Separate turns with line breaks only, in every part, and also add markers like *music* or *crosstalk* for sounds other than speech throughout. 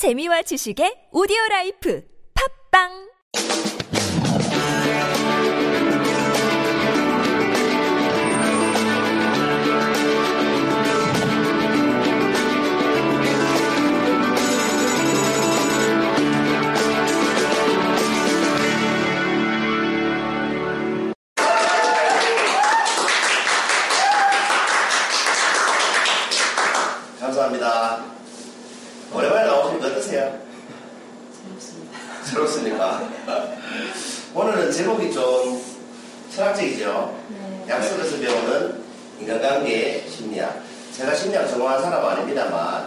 재미와 지식의 오디오 라이프. 팝빵
재밌습니다.
새롭습니까? 오늘은 제목이 좀 철학적이죠?
네.
약속에서 배우는 인간관계 심리학. 제가 심리학 전공한 사람 은 아닙니다만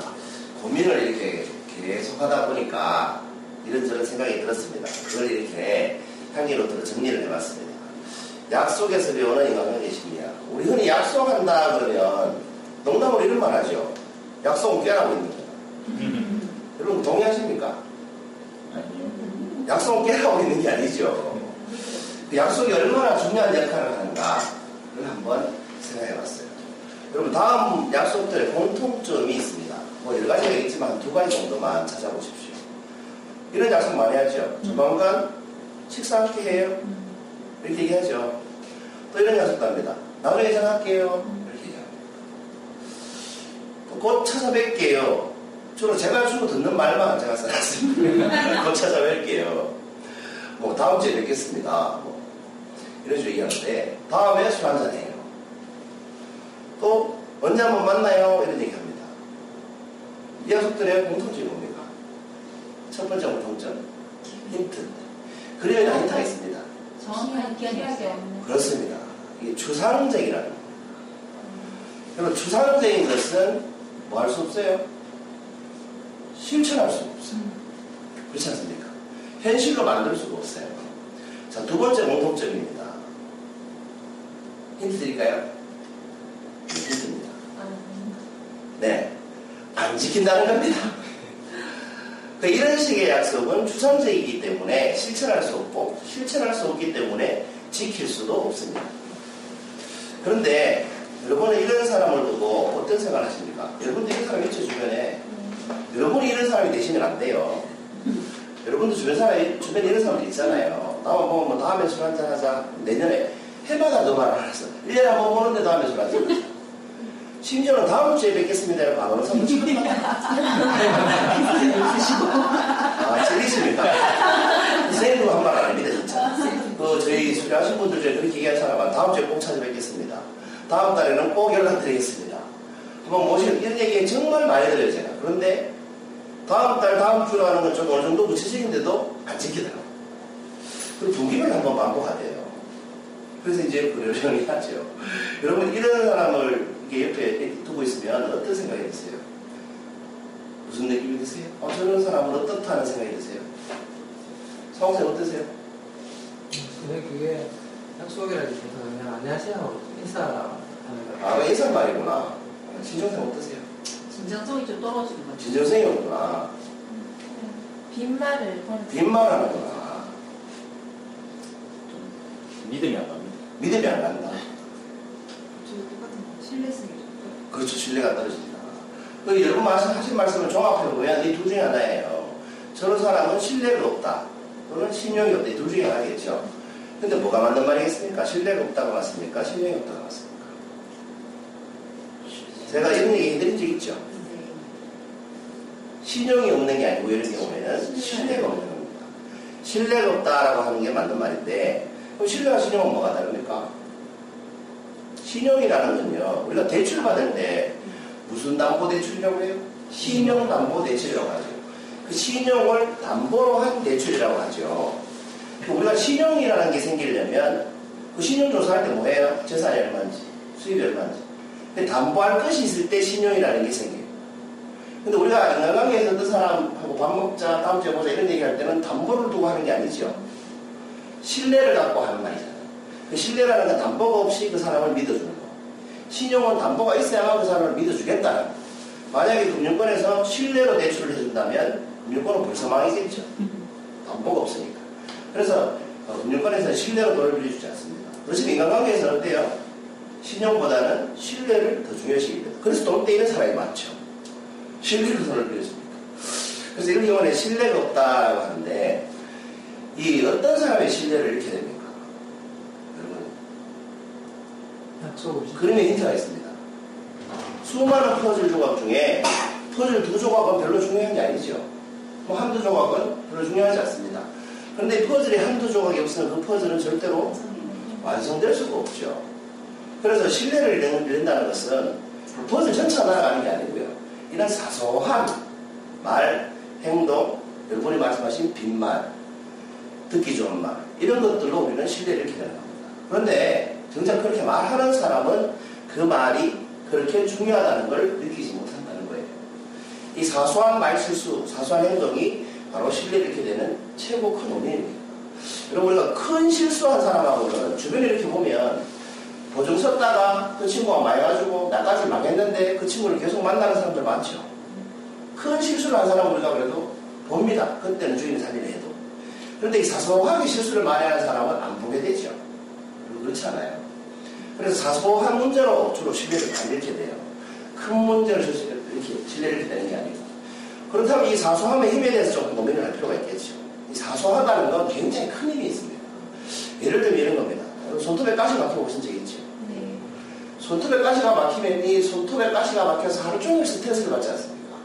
고민을 이렇게 계속 하다 보니까 이런저런 생각이 들었습니다. 그걸 이렇게 향기로부터 정리를 해봤습니다. 약속에서 배우는 인간관계 심리학. 우리 흔히 약속한다 그러면 농담으로 이런 말 하죠. 약속은 깨라고 있는 거다. *laughs* 여러분 동의하십니까? 약속은 깨라고 있는 게 아니죠. 그 약속이 얼마나 중요한 역할을 하는가를 한번 생각해 봤어요. 여러분, 다음 약속들의 공통점이 있습니다. 뭐 여러 가지가 있지만 두 가지 정도만 찾아보십시오. 이런 약속 많이 하죠. 조만간 식사 함께 해요. 이렇게 얘기하죠. 또 이런 약속도 합니다. 나중에 전화할게요. 이렇게 얘기합니다. 또곧 찾아뵐게요. 주로 제가 주로 듣는 말만 제가 써놨습니다. *laughs* 곧 찾아뵐게요. 뭐 다음 주에 뵙겠습니다. 뭐 이런 식으로 얘기하는데 다음에 술 한잔 해요. 또 언제 한번 만나요? 이런 얘기합니다. 이 약속들의 공통점이 뭡니까? 첫 번째 공통점 힌트. 그러면 힌트가 있습니다.
정확한 기억이 없는.
그렇습니다. 이게 추상적이라는 거예요. 여러분 추상적인 것은 뭐 할 수 없어요? 실천할 수가 없어요. 그렇지 않습니까? 현실로 만들 수가 없어요. 자, 두 번째 공통점입니다. 힌트 드릴까요? 네, 힌트입니다. 네. 안 지킨다는 겁니다. 그 이런 식의 약속은 추상적이기 때문에 실천할 수 없고, 실천할 수 없기 때문에 지킬 수도 없습니다. 그런데 여러분은 이런 사람을 두고 어떤 생각을 하십니까? 여러분도 이런 사람 있죠, 주변에. 여러분이 이런 사람이 되시면 안 돼요. 여러분도 주변 사람이, 주변에 이런 사람들 있잖아요. 나만 보면 뭐 다음에 술 한잔 하자. 내년에 해마다 너 말을 하면서 1년에 한 번 보는데 다음에 술 한잔 하자. 심지어는 다음 주에 뵙겠습니다. 이렇게 안 오는 사람도 처음 *laughs* 아, 찔리십니까? 선생님도 한말 아닙니다, 진짜. 그, 저희 수료하신 분들 중에 그렇게 사람은 다음 주에 꼭 찾아뵙겠습니다. 다음 달에는 꼭 연락드리겠습니다. 한번 모시는 이런 얘기 정말 많이 들어요, 제가. 그런데 다음 달, 다음 주로 하는 건 좀 어느 정도 구체적인데도 안 지키더라고요. 그 두기를 한번 반복하대요. 그래서 이제 그러려니 *laughs* 하죠. 여러분, 이런 사람을 이렇게 옆에 두고 있으면 어떤 생각이 드세요? 무슨 느낌이 드세요? 어, 저런 사람은 어떻다는 생각이 드세요? 성생 어떠세요?
근데 그게 약속이라기보다 그냥 안녕하세요 인사하는 거
아, 그 인사말이구나. 진정생 어떠세요?
진정성이 좀 떨어지는 거죠.
진정생이구나.
빈말을 하는.
빈말하는구나.
믿음이 안 갑니다.
믿음이 안 간다.
저 똑같은 거. 신뢰성이 좀
그렇죠. 신뢰가 떨어진다. 그 여러분 말씀, 하신 말씀을 종합해보면 이 둘 중에 하나예요. 저런 사람은 신뢰가 없다. 또는 신용이 없다. 이 둘 중에 하나겠죠. 근데 뭐가 맞는 말이겠습니까? 신뢰가 없다고 맞습니까? 신용이 없다고 맞습니까? 제가 이런 얘기 해드린 적 있죠. 신용이 없는 게 아니고 이런 경우에는 신뢰가 없는 겁니다. 신뢰가 없다라고 하는 게 맞는 말인데 그럼 신뢰와 신용은 뭐가 다릅니까? 신용이라는 건요 우리가 대출 받을 때 무슨 담보 대출이라고 해요? 신용 담보 대출이라고 하죠. 그 신용을 담보로 한 대출이라고 하죠. 그 우리가 신용이라는 게 생기려면 그 신용 조사할 때 뭐예요? 재산이 얼마인지, 수입이 얼마인지. 담보할 것이 있을 때 신용이라는 게 생겨요. 근데 우리가 인간관계에서 어떤 사람하고 밥 먹자, 다음 주에 보자 이런 얘기 할 때는 담보를 두고 하는 게 아니죠. 신뢰를 갖고 하는 말이잖아요. 그 신뢰라는 건 담보가 없이 그 사람을 믿어주는 거. 신용은 담보가 있어야만 그 사람을 믿어주겠다는 거. 만약에 금융권에서 신뢰로 대출을 해준다면 금융권은 벌써 망이겠죠. 담보가 없으니까. 그래서 어, 금융권에서는 신뢰로 돈을 빌려주지 않습니다. 그렇지만 인간관계에서는 어때요? 신용보다는 신뢰를 더 중요시 여깁니다. 그래서 돈 떼이는 사람이 많죠. 신뢰로 돈을 빌려줍니다. 그래서 이런 경우는 신뢰가 없다고 하는데 이 어떤 사람의 신뢰를 잃게 됩니까? 여러분 그림에 힌트가 있습니다. 수많은 퍼즐 조각 중에 퍼즐 두 조각은 별로 중요한 게 아니죠. 뭐 한두 조각은 별로 중요하지 않습니다. 그런데 이 퍼즐이 한두 조각이 없으면 그 퍼즐은 절대로 완성될 수가 없죠. 그래서 신뢰를 잃는다는 것은 퍼즐 전체가 날아가는 게 아니고요. 이런 사소한 말, 행동, 여러분이 말씀하신 빈말, 듣기 좋은 말, 이런 것들로 우리는 신뢰를 겁니다. 그런데 정작 그렇게 말하는 사람은 그 말이 그렇게 중요하다는 걸 느끼지 못한다는 거예요. 이 사소한 말 실수, 사소한 행동이 바로 신뢰를 되는 최고 큰 원인입니다. 여러분, 우리가 큰 실수한 사람하고는 주변에 이렇게 보면 보증 썼다가 그 친구가 망해가지고 나까지 망했는데 그 친구를 계속 만나는 사람들 많죠. 큰 실수를 한 사람은 우리가 그래도 봅니다. 그때는 주인이 살리려 해도. 그런데 이 사소하게 실수를 많이 하는 사람은 안 보게 되죠. 그렇지 않아요. 그래서 사소한 문제로 주로 신뢰를 안 잃게 돼요. 큰 문제를 이렇게 신뢰를 잃게 되는 게 아니고. 그렇다면 이 사소함의 힘에 대해서 조금 고민을 할 필요가 있겠죠. 이 사소하다는 건 굉장히 큰 힘이 있습니다. 예를 들면 이런 겁니다. 손톱에 가시 막히고 오신 적 있죠?
네.
손톱에 가시가 막히면 이 손톱에 가시가 막혀서 하루 종일 스트레스를 받지 않습니까?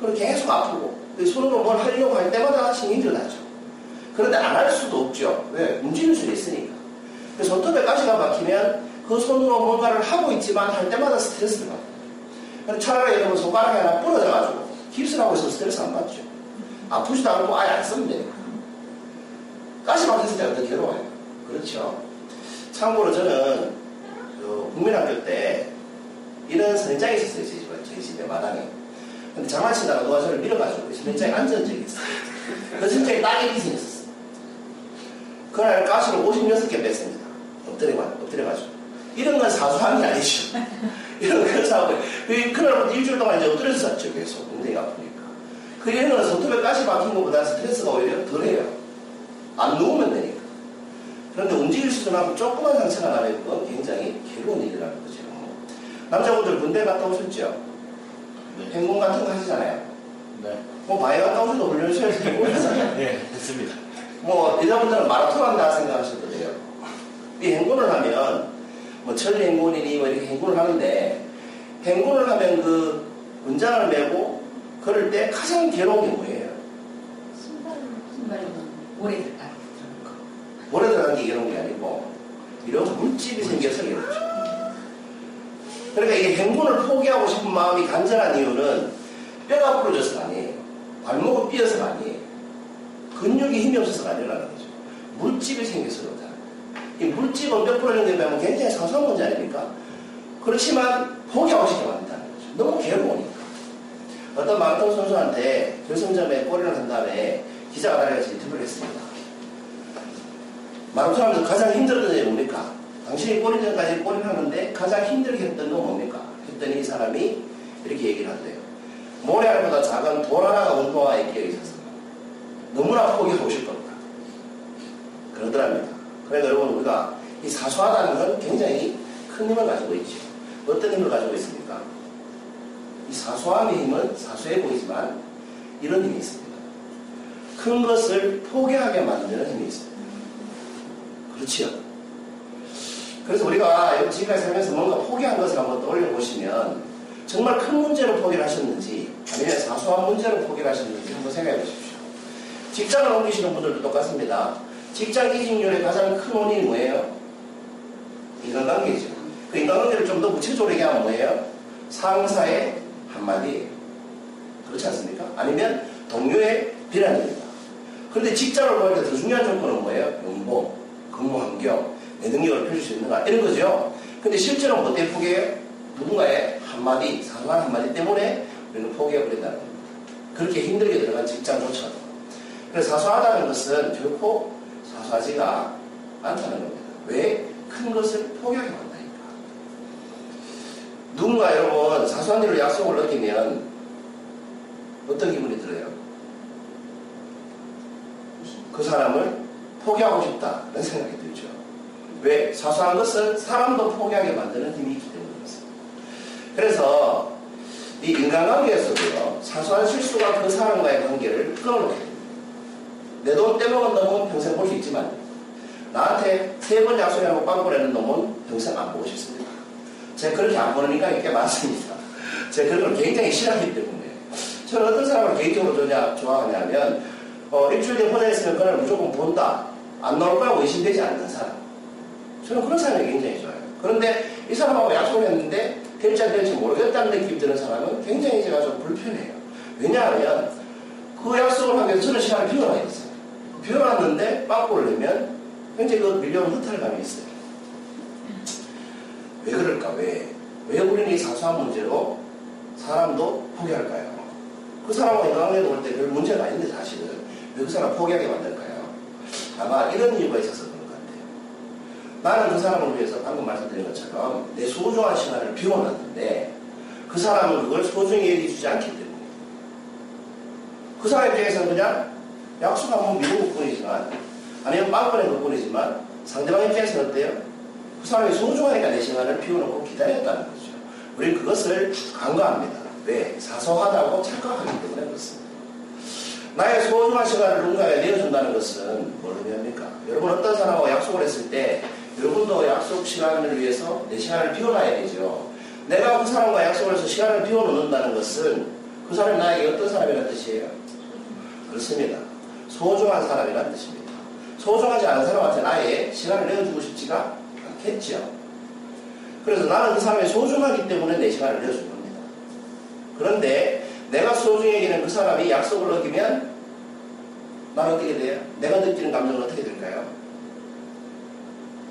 그럼 계속 아프고 이 손으로 뭘 하려고 할 때마다 신경질 나죠. 그런데 안 할 수도 없죠. 왜? 움직일 수 있으니까. 손톱에 가시가 막히면 그 손으로 뭔가를 하고 있지만 할 때마다 스트레스를 받아요. 차라리 여러분 손가락이 하나 부러져가지고 깁스를 하고 있으면 스트레스 안 받죠. 아프지도 않고 아예 안 쓰면 되니까. 가시 막혔을 때가 더 괴로워요. 그렇죠. 참고로 저는 그 국민학교 때 이런 선인장이 있었어요. 저희 집에, 저희 집에 마당에. 근데 장난치다가 누가 저를 밀어가지고 선인장에 앉은 적이 있어요. *laughs* 그 선인장이 딱 이렇게 생겼었어요. 그날 가시를 56개 뺐습니다. 엎드려, 엎드려가지고. 이런 건 사소한 게 아니죠. *laughs* 이런 건 사소한 그 그날부터 일주일 동안 이제 엎드려서 잤죠. 계속. 엉덩이가 아프니까. 그 얘는 손톱에 가시 박힌 것보다 스트레스가 오히려 덜해요. 안 누우면 되니까. 그런데 움직일 수도 하고 조그만 상처가 나면 그건 굉장히 괴로운 일이라는 거죠. 남자분들 군대 갔다 오셨죠?
네.
행군 같은 거 하시잖아요.
네.
뭐 바위 갔다 오셔도 훈련소에서 행군 하잖아요.
네, 했습니다.
뭐 여자분들은 마라톤 한다 생각하셔도 돼요. 이 행군을 하면 뭐 천리 행군이니 뭐 이렇게 행군을 하는데 행군을 하면 그 문장을 메고 걸을 때 가장 괴로운 게 뭐예요?
신발은 신발이 오래 들까?
들어간 게 아니고 이런 물집이 생겨서 괴롭죠. 그러니까 이게 행군을 포기하고 싶은 마음이 간절한 이유는 뼈가 부러져서가 아니에요. 발목을 삐어서가 아니에요. 근육이 힘이 없어서가 아니라는 거죠. 물집이 생겨서 그렇다. 이 물집은 뼈 부러진 데 보면 굉장히 사소한 문제 아닙니까? 그렇지만 포기하고 싶게 만든다는 거죠. 너무 괴로우니까. 어떤 마라톤 선수한테 결승점에 골인을 한 다음에 기자가 달려가서 인터뷰를 했습니다. 하면서 가장 힘들었던 게 뭡니까? 당신이 골인 전까지 골인 하는데 가장 힘들게 했던 건 뭡니까? 했더니 이 사람이 이렇게 얘기를 하대요. 모래알보다 작은 돌 하나가 운동화에 끼어 있어서 너무나 포기하고 싶었다. 그러더랍니다. 그러니까 여러분 우리가 이 사소하다는 건 굉장히 큰 힘을 가지고 있죠. 어떤 힘을 가지고 있습니까? 이 사소함의 힘은 사소해 보이지만 이런 힘이 있습니다. 큰 것을 포기하게 만드는 힘이 있습니다. 그렇지요. 그래서 우리가 지금까지 살면서 뭔가 포기한 것을 한번 떠올려 보시면 정말 큰 문제로 포기를 하셨는지 아니면 사소한 문제로 포기를 하셨는지 한번 생각해 보십시오. 직장을 옮기시는 분들도 똑같습니다. 직장 이직률의 가장 큰 원인이 뭐예요? 인간관계죠. 그 인간관계를 좀 더 구체적으로 얘기하면 뭐예요? 상사의 한마디. 그렇지 않습니까? 아니면 동료의 비난입니다. 그런데 직장을 구할 때 더 중요한 조건은 뭐예요? 환경, 내 능력을 펼칠 수 있는가 이런 거죠. 근데 실제로 뭐 때문에 포기해요? 누군가의 한마디, 사소한 한마디 때문에 우리는 포기해버린다는 겁니다. 그렇게 힘들게 들어간 직장조차도. 그래서 사소하다는 것은 결코 사소하지가 않다는 겁니다. 왜? 큰 것을 포기하게 만다니까. 누군가 여러분 사소한 일로 약속을 어기면 어떤 기분이 들어요? 그 사람을 포기하고 싶다는 생각이 들죠. 왜? 사소한 것은 사람도 포기하게 만드는 힘이 있기 때문에 그렇습니다. 그래서 이 인간관계에서도요, 사소한 실수가 그 사람과의 관계를 끊어놓게 됩니다. 내 돈 떼먹은 놈은 평생 볼 수 있지만, 나한테 세 번 약속해놓고 빵꾸 내는 놈은 평생 안 보고 싶습니다. 제가 그렇게 안 보는 인간이 꽤 많습니다. 제가 그런 걸 굉장히 싫어하기 때문에. 저는 어떤 사람을 개인적으로 좋냐, 좋아하냐면, 어, 일주일 뒤에 혼자 있으면 그날 무조건 본다. 안 나올 거라고 의심되지 않는 사람. 저는 그런 사람이 굉장히 좋아요. 그런데 이 사람하고 약속을 했는데 될지 안 될지 모르겠다는 느낌이 드는 사람은 굉장히 제가 좀 불편해요. 왜냐하면 그 약속을 하기 위해서 저는 시간을 비워놔야 됐어요. 비워놨는데 빵꾸를 내면 굉장히 그 밀려온 허탈감이 있어요. 왜 그럴까? 왜? 왜 우리는 이 사소한 문제로 사람도 포기할까요? 그 사람하고 인간관계 볼때 별 문제가 아닌데 사실은 왜 그 사람 포기하게 만들까요? 아마 이런 이유가 있어서. 나는 그 사람을 위해서 방금 말씀드린 것처럼 내 소중한 시간을 비워놨는데 그 사람은 그걸 소중히 여기주지 않기 때문에 그 사람 입장에서는 그냥 약속 한번 미룬 것 뿐이지만 아니면 빵꾸낸 것 뿐이지만 상대방 입장에서는 어때요? 그 사람이 소중하니까 내 시간을 비워놓고 기다렸다는 거죠. 우리는 그것을 간과합니다. 왜? 사소하다고 착각하기 때문에 그렇습니다. 나의 소중한 시간을 누군가에 내어준다는 것은 뭘 의미합니까? 여러분 어떤 사람하고 약속을 했을 때 여러분도 약속 시간을 위해서 내 시간을 비워놔야 되죠. 내가 그 사람과 약속을 해서 시간을 비워놓는다는 것은 그 사람이 나에게 어떤 사람이라는 뜻이에요? 그렇습니다. 소중한 사람이라는 뜻입니다. 소중하지 않은 사람한테 나의 시간을 내어주고 싶지가 않겠죠. 그래서 나는 그 사람이 소중하기 때문에 내 시간을 내어준 겁니다. 그런데 내가 소중히 여기는 그 사람이 약속을 어기면 나는 어떻게 돼요? 내가 느끼는 감정은 어떻게 될까요?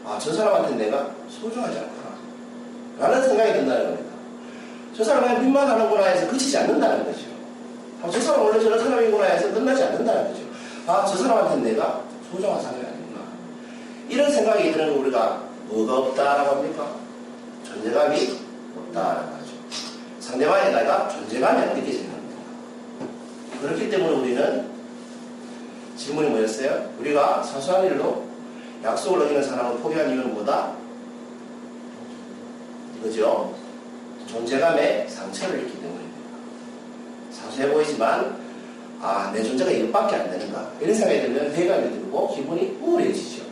아, 저 사람한테 내가 소중하지 않구나. 라는 생각이 든다는 겁니다. 저 사람 그냥 빚만 하는구나 해서 그치지 않는다는 거죠. 아, 저 사람 원래 저런 사람이구나 해서 끝나지 않는다는 거죠. 아, 저 사람한테 내가 소중한 사람이 아니구나. 이런 생각이 드는 우리가 뭐가 없다라고 합니까? 존재감이 없다라고 하죠. 상대방에 내가 존재감이 안 느껴지는 겁니다. 그렇기 때문에 우리는 질문이 뭐였어요? 우리가 사소한 일로 약속을 어기는 사람을 포기한 이유는 뭐다? 이거죠. 존재감에 상처를 입기 때문입니다. 사소해 보이지만 아, 내 존재가 이것밖에 안 되는가 이런 생각이 들면 회의감이 들고 기분이 우울해지죠.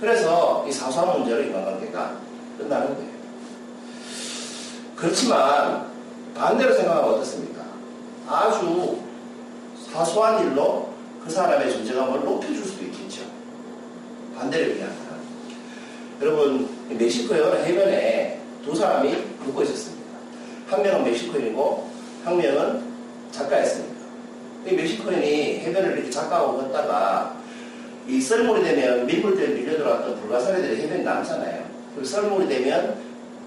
그래서 이 사소한 문제로 인간관계가 끝나는 거예요. 그렇지만 반대로 생각하면 어떻습니까? 아주 사소한 일로 그 사람의 존재감을 높여줄. 반대로 얘기하면. 여러분, 멕시코의 해변에 두 사람이 걷고 있었습니다. 한 명은 멕시코인이고, 한 명은 작가였습니다. 이 멕시코인이 해변을 이렇게 작가하고 걷다가, 이 썰물이 되면 밀물들에 밀려 들어왔던 불가사리들이 해변에 남잖아요. 그 썰물이 되면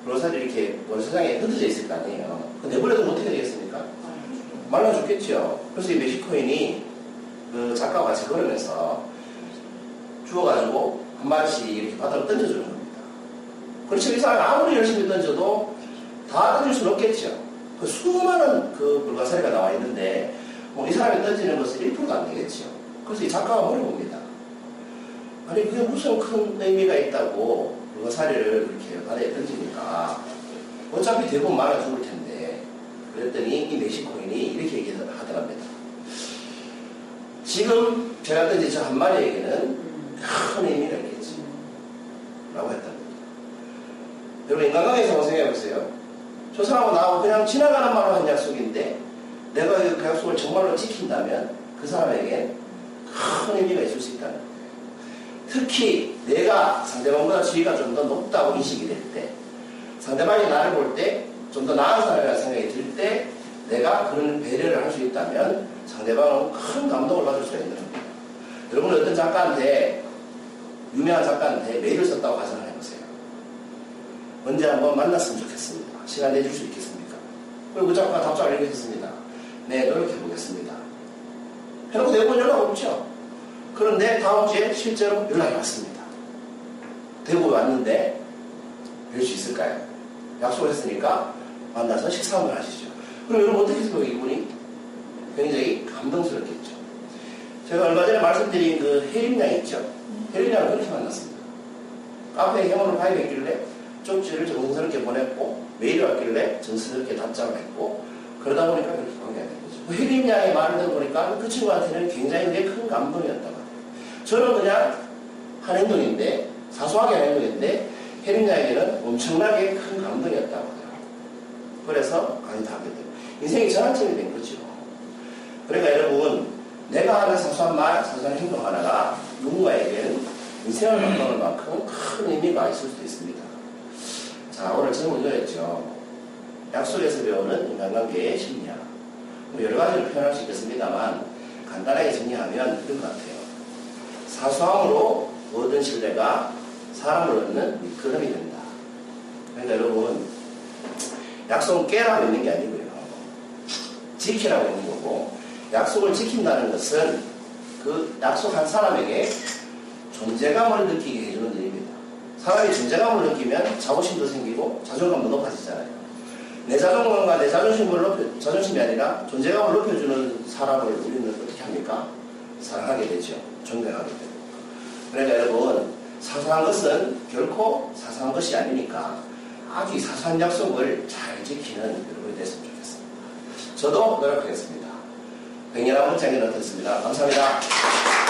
불가사리 이렇게 원세상에 흩어져 있을 거 아니에요. 그 내버려두면 어떻게 되겠습니까? 말라 죽겠죠. 그래서 이 멕시코인이 그 작가와 같이 걸으면서 주워가지고 한 마리씩 이렇게 바다로 던져주는 겁니다. 그렇죠. 이 사람이 아무리 열심히 던져도 다 던질 수는 없겠죠. 그 수많은 그 불가사리가 나와 있는데 뭐 이 사람이 던지는 것은 1%도 안 되겠죠. 그래서 이 작가가 물어봅니다. 아니 그게 무슨 큰 의미가 있다고 불가사리를 그렇게 바다에 던지니까 어차피 대부분 말아 죽을 텐데 그랬더니 이 멕시코인이 이렇게 얘기하더랍니다. 지금 제가 던진 저한 마리에게는 큰 의미가 있겠지. 라고 했답니다. 여러분, 인간관계에서 한번 생각해 보세요. 저 사람하고 나하고 그냥 지나가는 말로 한 약속인데, 내가 그 약속을 정말로 지킨다면 그 사람에게 큰 의미가 있을 수 있다는. 특히 내가 상대방보다 지위가 좀 더 높다고 인식이 될 때, 상대방이 나를 볼 때 좀 더 나은 사람이라는 생각이 들 때, 내가 그런 배려를 할 수 있다면 상대방은 큰 감동을 받을 수가 있는 겁니다. 여러분은 어떤 작가한테 유명한 작가한테 메일을 썼다고 가정을 해보세요. 언제 한번 만났으면 좋겠습니다. 시간 내줄 수 있겠습니까? 그리고 그 작가가 답장을 했습니다. 네, 노력해 보겠습니다. 해놓고 네번 연락 없죠. 그런데 다음 주에 실제로 연락이 왔습니다. 대구 왔는데 뵐 수 있을까요? 약속을 했으니까 만나서 식사 한번 하시죠. 그럼 여러분 어떻게 생각해요, 이분이? 굉장히 감동스럽겠죠. 제가 얼마 전에 말씀드린 그 혜림양 있죠? 혜림양을 그렇게 만났습니다. 카페에 행운을 가입했길래 쪽지를 정성스럽게 보냈고 메일이 왔길래 정성스럽게 답장을 했고 그러다 보니까 그렇게 관계가 된 거죠. 그 혜림 양의 말을 들어보니까 그 친구한테는 굉장히 내큰 감동이었다고 합니다. 저는 그냥 한 행동인데, 사소하게 한 행동인데, 혜림 양에게는 엄청나게 큰 감동이었다고 하더라고요. 그래서 많이 하게 돼요. 인생이 전환점이 된 거죠. 그러니까 여러분, 내가 하는 사소한 말, 사소한 행동 하나가 누군가에게는 인생을 바꾸는 만큼 큰 의미가 있을 수도 있습니다. 자, 오늘 제목 이거였죠. 약속에서 배우는 인간관계의 심리학. 뭐 여러 가지로 표현할 수 있겠습니다만, 간단하게 정리하면 이런 것 같아요. 사소함으로 얻은 신뢰가 사람을 얻는 미끄럼이 된다. 그러니까 여러분, 약속은 깨라고 있는 게 아니고요. 지키라고 있는 거고, 약속을 지킨다는 것은 그 약속한 사람에게 존재감을 느끼게 해주는 일입니다. 사람이 존재감을 느끼면 자부심도 생기고 자존감도 높아지잖아요. 내 자존감과 내 자존심을 높여, 자존심이 아니라 존재감을 높여주는 사람을 우리는 어떻게 합니까? 사랑하게 되죠. 존경하게 되고. 그러니까 여러분, 사소한 것은 결코 사소한 것이 아니니까 아주 이 사소한 약속을 잘 지키는 여러분이 됐으면 좋겠습니다. 저도 노력하겠습니다. 백년한 문장이 어떻습니다. 감사합니다.